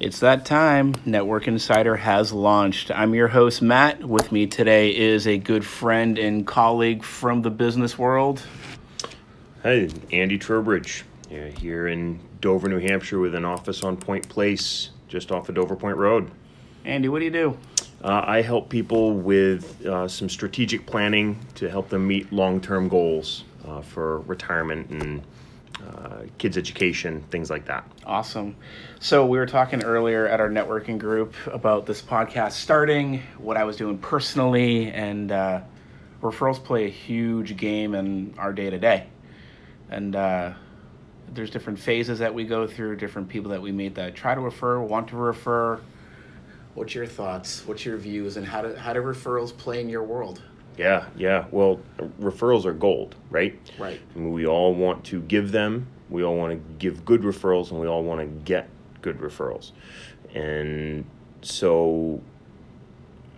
It's that time. Netwerk Insider has launched. I'm your host, Matt. With me today is a good friend and colleague from the business world. Hi, Andy Trowbridge yeah, here in Dover, New Hampshire, with an office on Point Place, just off of Dover Point Road. Andy, what do you do? Uh, I help people with uh, some strategic planning to help them meet long term goals uh, for retirement and uh, kids' education, things like that. Awesome. So, we were talking earlier at our networking group about this podcast starting, what I was doing personally, and uh, referrals play a huge game in our day to day. And uh, there's different phases that we go through, different people that we meet that try to refer, want to refer. What's your thoughts? What's your views, and how do how do referrals play in your world? Yeah, yeah. Well, referrals are gold, right? Right. I mean, we all want to give them. We all want to give good referrals, and we all want to get good referrals. And so,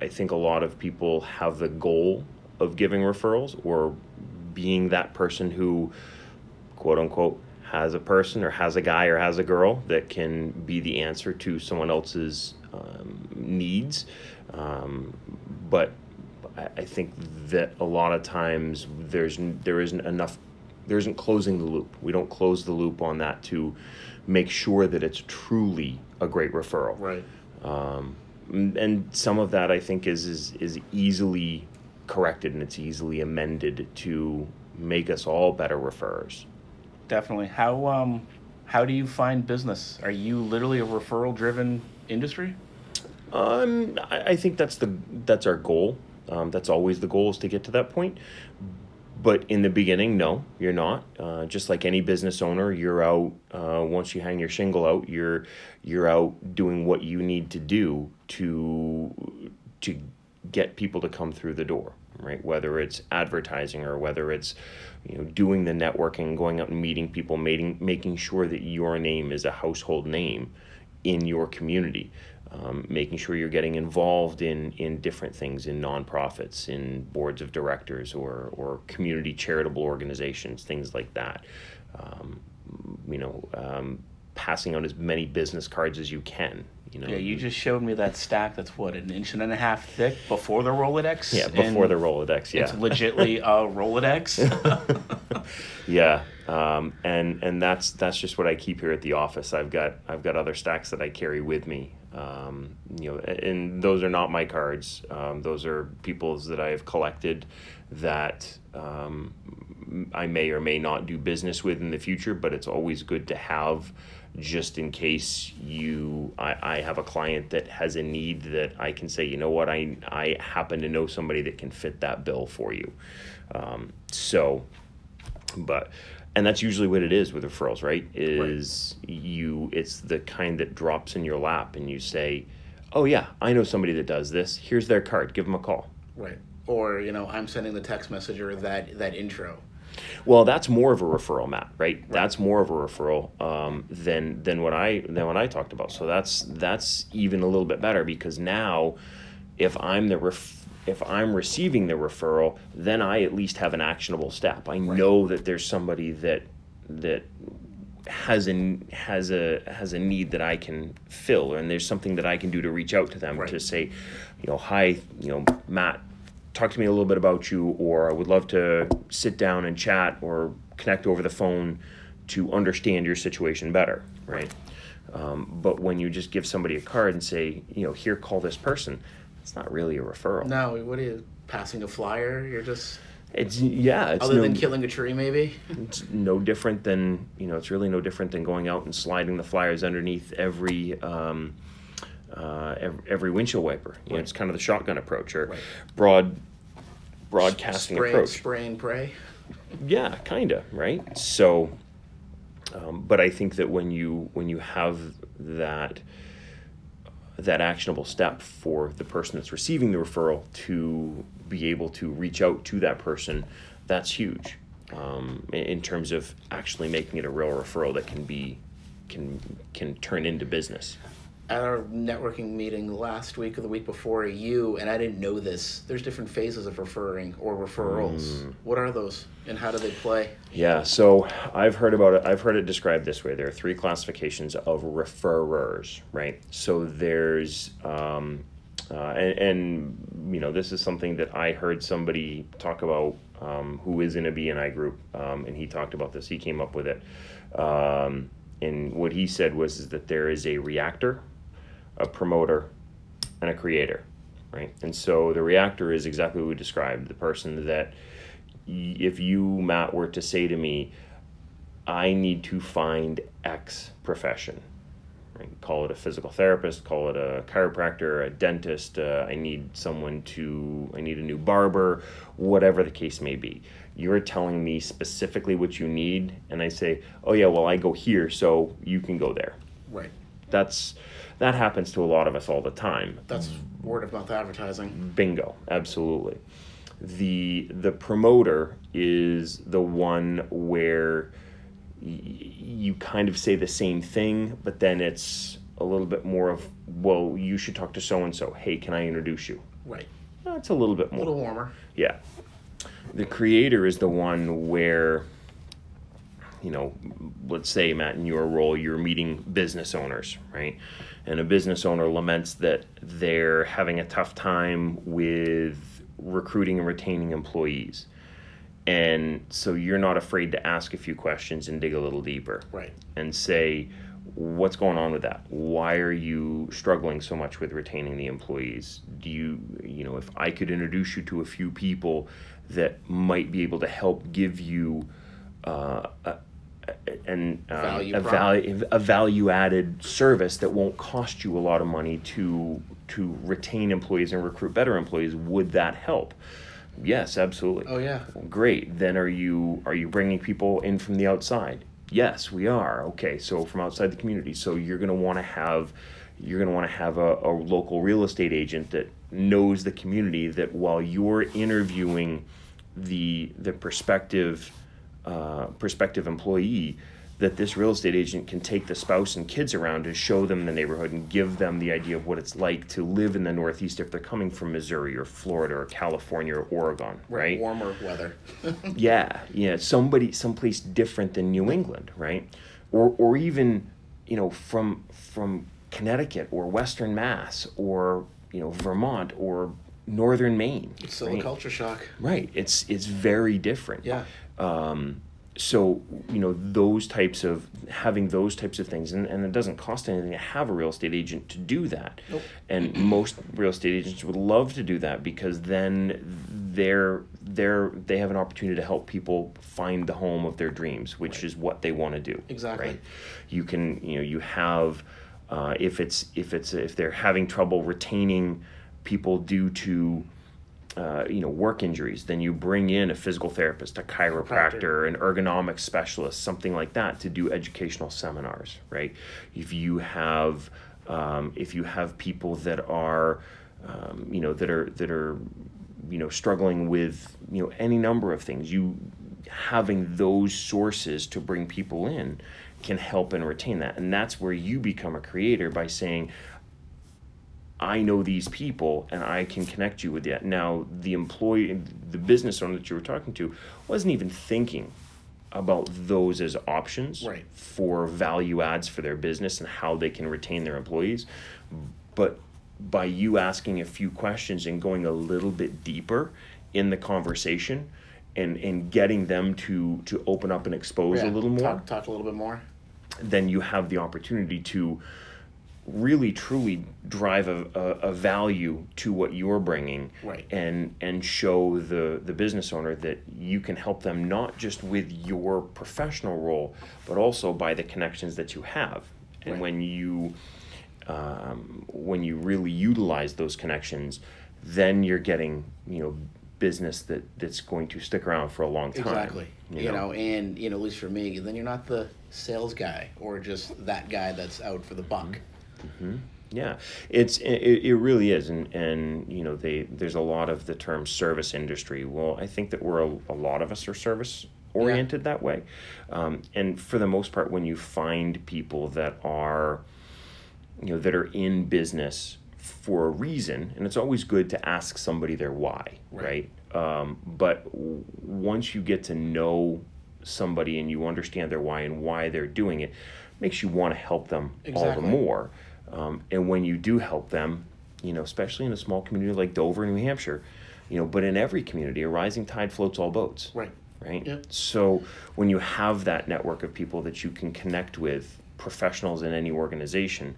I think a lot of people have the goal of giving referrals or being that person who, quote unquote, has a person or has a guy or has a girl that can be the answer to someone else's um, needs. Um, but I, I think that a lot of times there's there isn't enough there isn't closing the loop. We don't close the loop on that to make sure that it's truly a great referral. Right. Um, and some of that I think is is is easily corrected and it's easily amended to make us all better referrers. Definitely. How um how do you find business? Are you literally a referral driven industry? Um, I, I think that's the that's our goal. Um, that's always the goal is to get to that point. But in the beginning, no, you're not. Uh, just like any business owner, you're out. Uh, once you hang your shingle out, you're you're out doing what you need to do to to get people to come through the door, right? Whether it's advertising or whether it's you know doing the networking, going out and meeting people, making making sure that your name is a household name in your community um, making sure you're getting involved in in different things in nonprofits, in boards of directors, or or community charitable organizations, things like that. Um, you know, um, passing out as many business cards as you can. You know, yeah, you just showed me that stack that's what an inch and a half thick before the Rolodex. Yeah, before the Rolodex. Yeah, it's legitly a Rolodex. yeah, um, and and that's that's just what I keep here at the office. I've got I've got other stacks that I carry with me. Um, you know, and those are not my cards. Um, those are people's that I have collected that um, I may or may not do business with in the future. But it's always good to have, just in case you I, I have a client that has a need that I can say, you know what, I I happen to know somebody that can fit that bill for you. Um, so, but and that's usually what it is with referrals right? Is right. you it's the kind that drops in your lap and you say oh yeah i know somebody that does this. Here's their card. Give them a call. Right. Or you know i'm sending the text message or that that intro. Well that's more of a referral matt right, right. that's more of a referral um, than than what i than what i talked about. So that's that's even a little bit better because now if i'm the ref if I'm receiving the referral, then I at least have an actionable step. I right. know that there's somebody that that has a has a has a need that I can fill, and there's something that I can do to reach out to them right. to say, you know, hi, you know, Matt, talk to me a little bit about you, or I would love to sit down and chat or connect over the phone to understand your situation better, right? Um, but when you just give somebody a card and say, you know, here, call this person it's not really a referral. No, what are you passing a flyer? You're just it's yeah. It's other no, than killing a tree, maybe. it's no different than you know. It's really no different than going out and sliding the flyers underneath every. Um, uh, every, every, windshield wiper. You know, it's kind of the shotgun approach or right. broad broadcasting spray, approach. Spray and pray. Yeah, kind of right. So, um, but I think that when you when you have that that actionable step for the person that's receiving the referral to be able to reach out to that person, that's huge um, in terms of actually making it a real referral that can be can can turn into business. At our networking meeting last week or the week before you and I didn't know this. There's different phases of referring or referrals. What are those and how do they play? Yeah, so I've heard about it. I've heard it described this way. There are three classifications of referrers, right? So there's, um, uh, and, and you know, this is something that I heard somebody talk about um, who is in a BNI group, um, and he talked about this. He came up with it, um, and what he said was is that there is a reactor, a promoter, and a creator, right? And so the reactor is exactly what we described. The person that if you Matt were to say to me, I need to find X profession, right? Call it a physical therapist, call it a chiropractor, a dentist. Uh, I need someone to, I need a new barber, whatever the case may be. You're telling me specifically what you need, and I say, oh yeah, well I go here, so you can go there. Right. That's that happens to a lot of us all the time. That's word of mouth advertising. Bingo, absolutely. The the promoter is the one where y- you kind of say the same thing, but then it's a little bit more of, well, you should talk to so and so. Hey, can I introduce you? Right. That's a little bit more. A little warmer. Yeah. The creator is the one where, you know, let's say, Matt, in your role, you're meeting business owners, right? And a business owner laments that they're having a tough time with recruiting and retaining employees. And so you're not afraid to ask a few questions and dig a little deeper Right. and say, what's going on with that? Why are you struggling so much with retaining the employees? Do you, you know, if I could introduce you to a few people that might be able to help give you uh, a, a- an um, Value a value a value added service that won't cost you a lot of money to to retain employees and recruit better employees, would that help? Yes, absolutely. Oh yeah. Great. Then are you are you bringing people in from the outside? Yes, we are. Okay, so from outside the community. So you're going to want to have you're going to want to have a, a local real estate agent that knows the community that while you're interviewing the the prospective uh, prospective employee that this real estate agent can take the spouse and kids around to show them the neighborhood and give them the idea of what it's like to live in the Northeast if they're coming from Missouri or Florida or California or Oregon, right? Warmer weather. yeah, yeah, somebody someplace different than New England, right? Or or even, you know, from from Connecticut or Western Mass or, you know, Vermont or northern Maine. It's still a culture shock. Right. It's it's very different. Yeah. Um, so you know those types of having those types of things, and, and it doesn't cost anything to have a real estate agent to do that. Nope. And most real estate agents would love to do that because then they're they're they have an opportunity to help people find the home of their dreams, which Right. is what they want to do. Exactly. Right. You can you know you have uh, if it's if it's if they're having trouble retaining people due to uh, you know work injuries then you bring in a physical therapist a chiropractor an ergonomics specialist something like that to do educational seminars right? If you have um, if you have people that are um, you know that are that are you know struggling with you know any number of things you having those sources to bring people in can help and retain that. And that's where you become a creator by saying I know these people and I can connect you with that. Now, the employee, the business owner that you were talking to, wasn't even thinking about those as options Right. for value adds for their business and how they can retain their employees. But by you asking a few questions and going a little bit deeper in the conversation and, and getting them to, to open up and expose Yeah. a little more, Talk, talk a little bit more. then you have the opportunity to really truly drive a, a, a value to what you're bringing Right. and and show the the business owner that you can help them not just with your professional role but also by the connections that you have and Right. when you um, when you really utilize those connections then you're getting you know business that that's going to stick around for a long time Exactly. You, know? and you know, at least for me, then you're not the sales guy or just that guy that's out for the buck. Yeah, it's it, it really is, and and you know they there's a lot of the term service industry. Well, I think that we're a, a lot of us are service oriented that way, um, and for the most part, when you find people that are you know that are in business for a reason, and it's always good to ask somebody their why, right? Right. Um, but w- once you get to know somebody and you understand their why and why they're doing it, makes you want to help them all the more. Um, and when you do help them, you know, especially in a small community like Dover, New Hampshire, you know, but in every community, a rising tide floats all boats Right. right? Yeah. So when you have that network of people that you can connect with, professionals in any organization,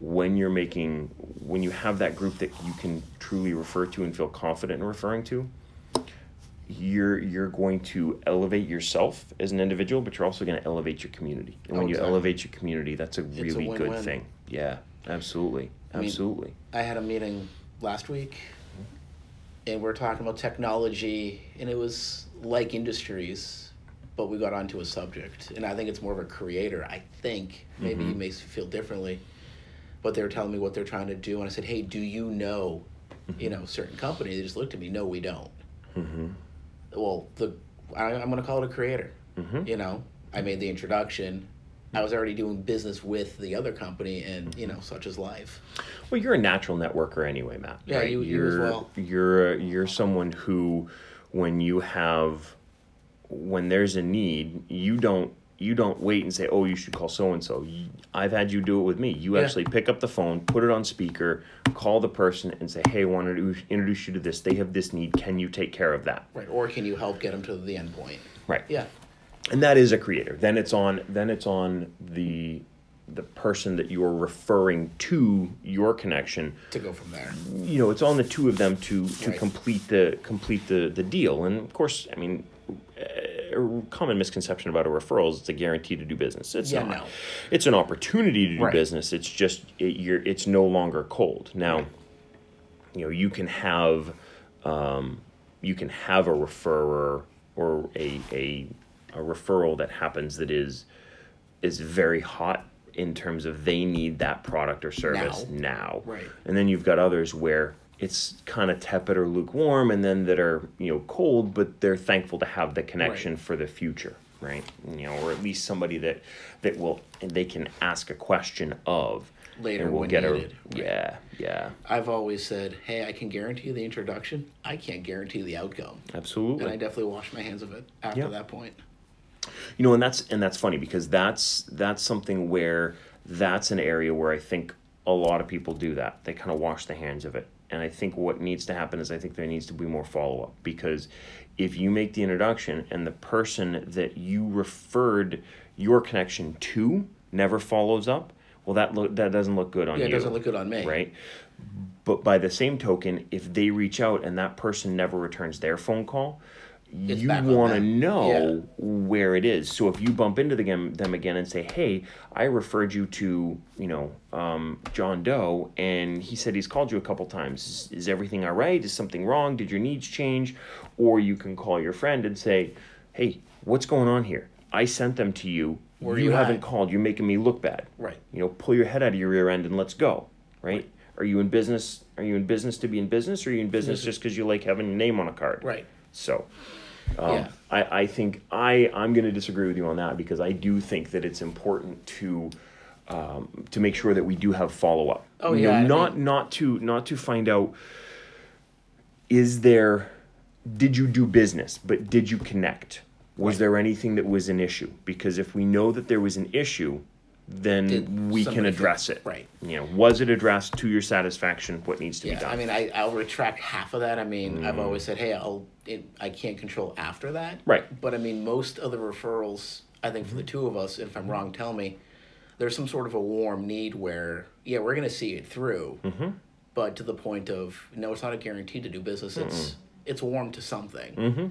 when you're making, when you have that group that you can truly refer to and feel confident in referring to, you're you're going to elevate yourself as an individual, but you're also going to elevate your community. And Oh, when you exactly. elevate your community, that's a a really good thing. Yeah, absolutely, absolutely. I had a meeting last week, and we are talking about technology, and it was like industries, but we got onto a subject, and I think it's more of a creator. I think maybe he mm-hmm. makes you feel differently, but they were telling me what they're trying to do, and I said, "Hey, do you know, you mm-hmm. know, certain company?" They just looked at me, "No, we don't." Mm-hmm. Well, the I, I'm going to call it a creator. You know, I made the introduction. I was already doing business with the other company, and you know, such is life. Well, you're a natural networker anyway, Matt. Yeah, right? you- you as you're, well. You're you're someone who, when you have, when there's a need, you don't you don't wait and say, oh, you should call so and so. I've had you do it with me. You Yeah. actually pick up the phone, put it on speaker, call the person, and say, hey, I want to introduce you to this. They have this need. Can you take care of that? Right. Or can you help get them to the end point? Right Yeah. And that is a creator then it's on then it's on the the person that you're referring to your connection To go from there. you know it's on the two of them to to Right. complete the complete the the deal and of course i mean a common misconception about a referral is it's a guarantee to do business it's Yeah, not no. it's an opportunity to do Right. business it's just it, you're it's no longer cold now Right. you know you can have um, you can have a referrer or a, a a referral that happens that is is very hot in terms of they need that product or service now, Right. and then you've got others where it's kind of tepid or lukewarm and then that are you know cold but they're thankful to have the connection Right. for the future right you know or at least somebody that that will and they can ask a question of Later and we'll when get needed. a yeah yeah I've always said, hey, I can guarantee the introduction. I can't guarantee the outcome. absolutely And I definitely wash my hands of it after Yeah. that point. You know and that's and that's funny because that's that's something where that's an area where i think a lot of people do that. They kind of wash the hands of it. And i think what needs to happen is i think there needs to be more follow-up because if you make the introduction and the person that you referred your connection to never follows up well that look that doesn't look good on Yeah, you Yeah, it doesn't look good on me. right? But by the same token if they reach out and that person never returns their phone call It's you want to know where it is. So if you bump into them, them again and say hey i referred you to you know um, john doe and he said he's called you a couple times. Is, is everything all right? Is something wrong? Did your needs change? Or you can call your friend and say hey what's going on here? I sent them to you. You you haven't at?" called. You're making me look bad. Right. you know pull your head out of your rear end and let's go right? Are you in business are you in business to be in business or are you in business just because you like having your name on a card? Right. So um, Yeah. I, I think I, I'm going to disagree with you on that because I do think that it's important to um, to make sure that we do have follow up. Oh, You know, yeah, I not mean- not to not to find out is there did you do business but did you connect was Right. there anything that was an issue because if we know that there was an issue then Did we can address it right. you know was it addressed to your satisfaction what needs to be Yeah. done I mean, I, I'll retract half of that. I mean, I've Mm. always said, hey, I'll, it, I can't control after that. Right. But I mean, most of the referrals, I think for the two of us, if I'm wrong, tell me, there's some sort of a warm need where, yeah, we're going to see it through. Mm-hmm. But to the point of, no, it's not a guarantee to do business. It's, it's warm to something. Mm-hmm.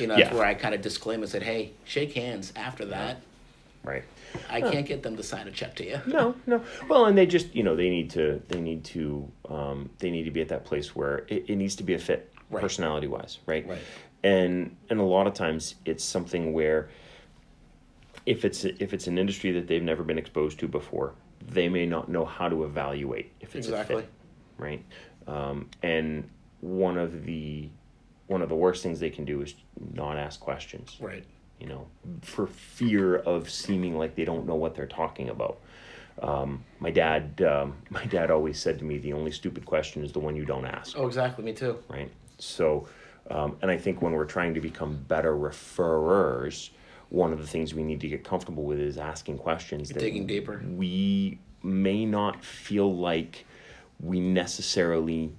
You know, that's Yeah. where I kind of disclaim and said, hey, shake hands after that. right I can't get them to sign a check to you. no no well and they just you know they need to they need to um, they need to be at that place where it, it needs to be a fit Right. personality wise right Right. and and a lot of times it's something where if it's if it's an industry that they've never been exposed to before they may not know how to evaluate if it's a Exactly. fit right um, and one of the one of the worst things they can do is not ask questions Right. you know, for fear of seeming like they don't know what they're talking about. um, my dad, um, my dad always said to me, the only stupid question is the one you don't ask Oh, exactly. Me too. right? So, um, and I think when we're trying to become better referrers, one of the things we need to get comfortable with is asking questions. that digging deeper. We may not feel like we necessarily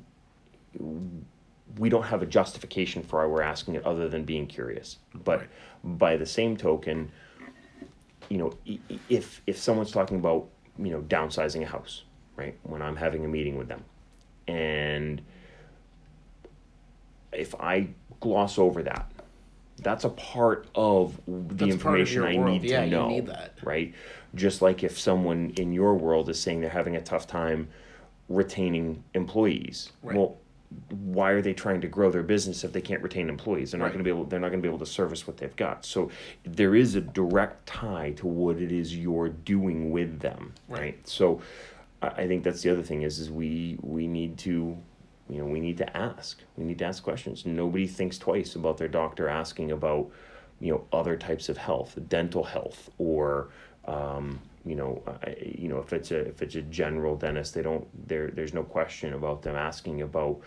we don't have a justification for why we're asking it other than being curious. But Right. by the same token, you know, if if someone's talking about you know downsizing a house, right? When I'm having a meeting with them, and if I gloss over that, that's a part of the That's part of information I world. need Yeah, to know. need. Right? Just like if someone in your world is saying they're having a tough time retaining employees. Right. Well, why are they trying to grow their business if they can't retain employees? They're not Right. going to be able. They're not going to be able to service what they've got. So there is a direct tie to what it is you're doing with them, Right. right? So I I think that's the other thing is is we we need to you know we need to ask we need to ask questions nobody thinks twice about their doctor asking about you know other types of health dental health or um, you know I, you know if it's a if it's a general dentist they don't there there's no question about them asking about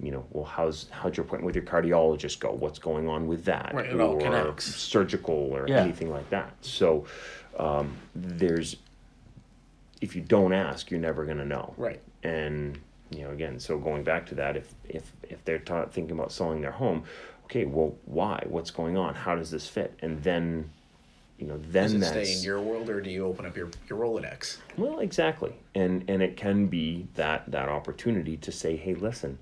you know well how's how'd your appointment with your cardiologist go what's going on with that Right, it all connects. surgical or Yeah. anything like that so um, there's if you don't ask you're never going to know Right. and you know again so going back to that if if if they're ta- thinking about selling their home okay well why? What's going on? How does this fit? And then you know then Does it that's stay in your world, or do you open up your your Rolodex? well exactly. And and it can be that that opportunity to say hey listen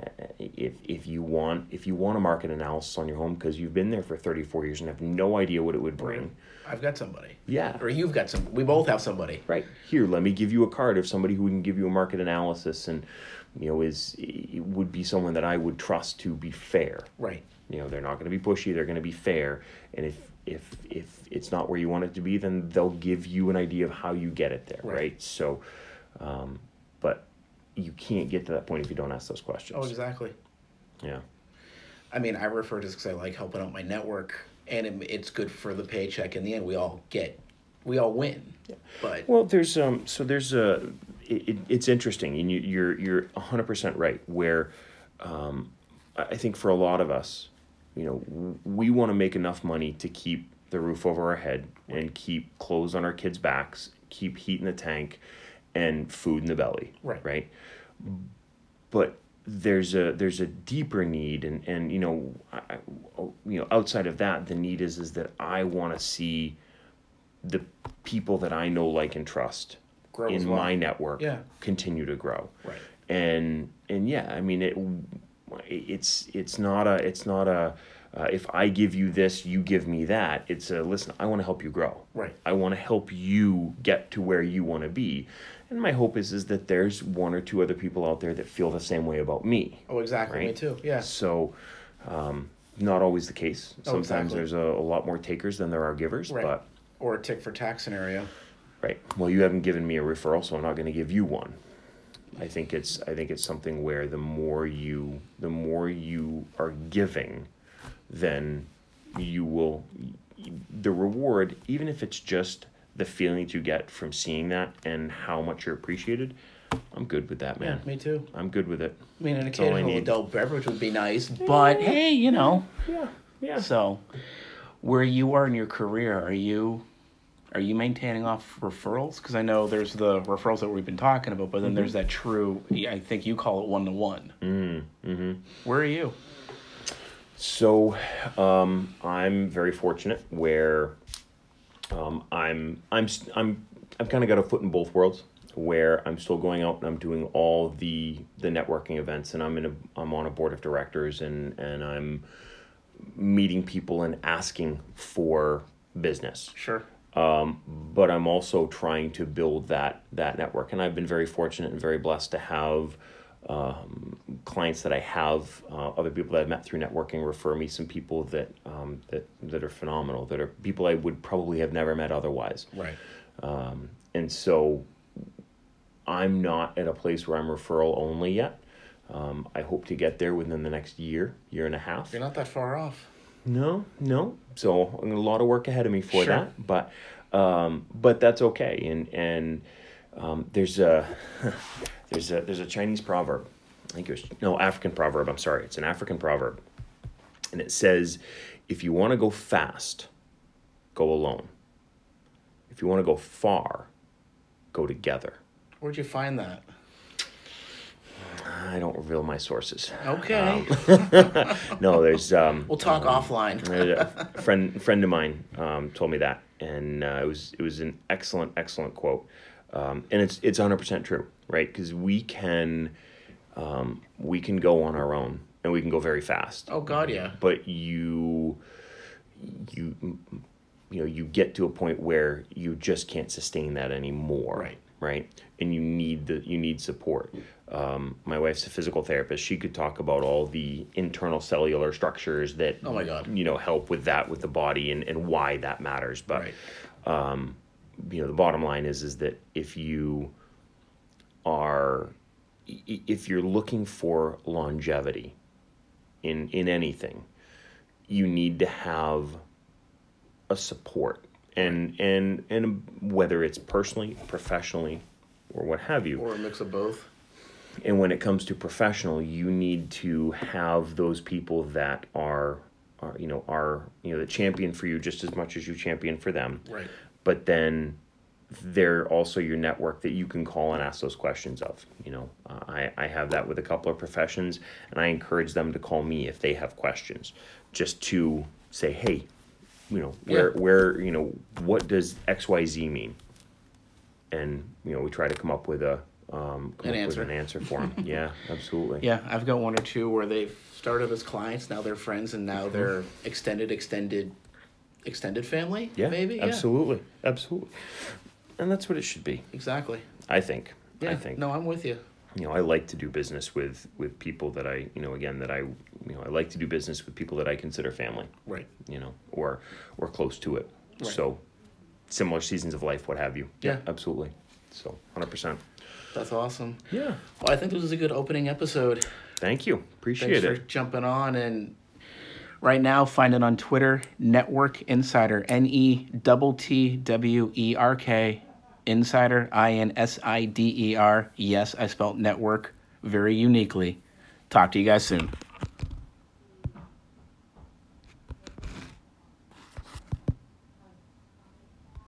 uh, if if you want if you want a market analysis on your home because you've been there for 34 years and have no idea what it would bring I've got somebody. yeah Or you've got some. We both have somebody. right here let me give you a card of somebody who can give you a market analysis and you know is would be someone that i would trust to be fair Right. you know they're not going to be pushy they're going to be fair and if if if it's not where you want it to be then they'll give you an idea of how you get it there Right. right, so um, but you can't get to that point if you don't ask those questions Oh, exactly. yeah I mean, I refer to this because I like helping out my network, and it, it's good for the paycheck. In the end, we all get, we all win. Yeah. But Well, there's um, so there's a, it, it- it's interesting, and you, you're you're hundred percent right. Where, um, I I think for a lot of us, you know, we want to make enough money to keep the roof over our head and keep clothes on our kids' backs, keep heat in the tank, and food in the belly. Right. Right. But there's a there's a deeper need, and and you know, I, I- oh, you know, outside of that, the need is is that I want to see the people that I know, like, and trust Grow in well. my network Yeah. continue to grow. Right. And and yeah, I mean it. It's it's not a it's not a. Uh, if I give you this, you give me that. It's a listen. I want to help you grow. Right. I want to help you get to where you want to be. And my hope is is that there's one or two other people out there that feel the same way about me. oh, exactly. Me Right. too. Yeah. So, um, not always the case. Oh, Sometimes exactly. there's a, a lot more takers than there are givers. Right. But Or a tick for tax scenario. Right. Well, you haven't given me a referral, so I'm not going to give you one. I think it's I think it's something where the more you the more you are giving, then you will the reward, even if it's just the feeling that you get from seeing that and how much you're appreciated. I'm good with that, man. Yeah, me too. I'm good with it. I mean, an occasional adult beverage would be nice, but hey, you know. Yeah. Yeah. So, where you are in your career, are you are you maintaining off referrals? Because I know there's the referrals that we've been talking about, but then there's that true. I think you call it one to one. Mm-hmm. Where are you? So, um, I'm very fortunate where um, I'm I'm I'm I've kind of got a foot in both worlds. Where I'm still going out and I'm doing all the the networking events, and I'm in a I'm on a board of directors, and and I'm meeting people and asking for business Sure. um, but I'm also trying to build that that network. And I've been very fortunate and very blessed to have um, clients that I have, uh, other people that I've met through networking refer me some people that um, that that are phenomenal, that are people I would probably have never met otherwise. Right. Um, and so I'm not at a place where I'm referral only yet. Um, I hope to get there within the next year, year and a half. You're not that far off. No, no. So a lot of work ahead of me for Sure. that. But um, but that's okay. And and um, there's a there's a there's a Chinese proverb. I think it was no African proverb. I'm sorry, it's an African proverb, and it says, "If you want to go fast, go alone. If you want to go far, go together." Where'd you find that? I don't reveal my sources. Okay. No, there's um, we'll talk offline. a friend friend of mine um, told me that, and uh, it was it was an excellent excellent quote, um, and it's it's hundred percent true, right? Because we can um, we can go on our own, and we can go very fast. Oh God, yeah. But you you you know you get to a point where you just can't sustain that anymore. Right. Right. And you need the you need support. Um, my wife's a physical therapist. She could talk about all the internal cellular structures that Oh my God. you know help with that with the body and, and why that matters. But Right. You know the bottom line is is that if you are if you're looking for longevity in in anything you need to have a support and and and whether it's personally professionally or what have you Or a mix of both. and when it comes to professional you need to have those people that are are you know are you know the champion for you just as much as you champion for them Right. But then they're also your network that you can call and ask those questions of you know? Uh, I, I have that with a couple of professions and i encourage them to call me if they have questions just to say hey you know where Yeah. where you know what does xyz mean? And you know we try to come up with a um, come An up answer. with an answer. for them yeah absolutely. Yeah, I've got one or two where they've started as clients, now they're friends, and now they're extended, extended, extended family. yeah maybe. absolutely absolutely and that's what it should be Exactly. i think Yeah. i think No, I'm with you. you know, I like to do business with with people that I, you know, again that I, you know, I like to do business with people that I consider family, Right. you know, or or close to it. Right. So, similar seasons of life, what have you? Yeah. absolutely. So, hundred percent. That's awesome. Yeah. Well, I think this was a good opening episode. Thank you. Thanks Appreciate for it. jumping on and right now find it on Twitter, Netwerk Insider, N E T W E R K Insider, I N S I D E R. Yes, I spelled network very uniquely. Talk to you guys soon.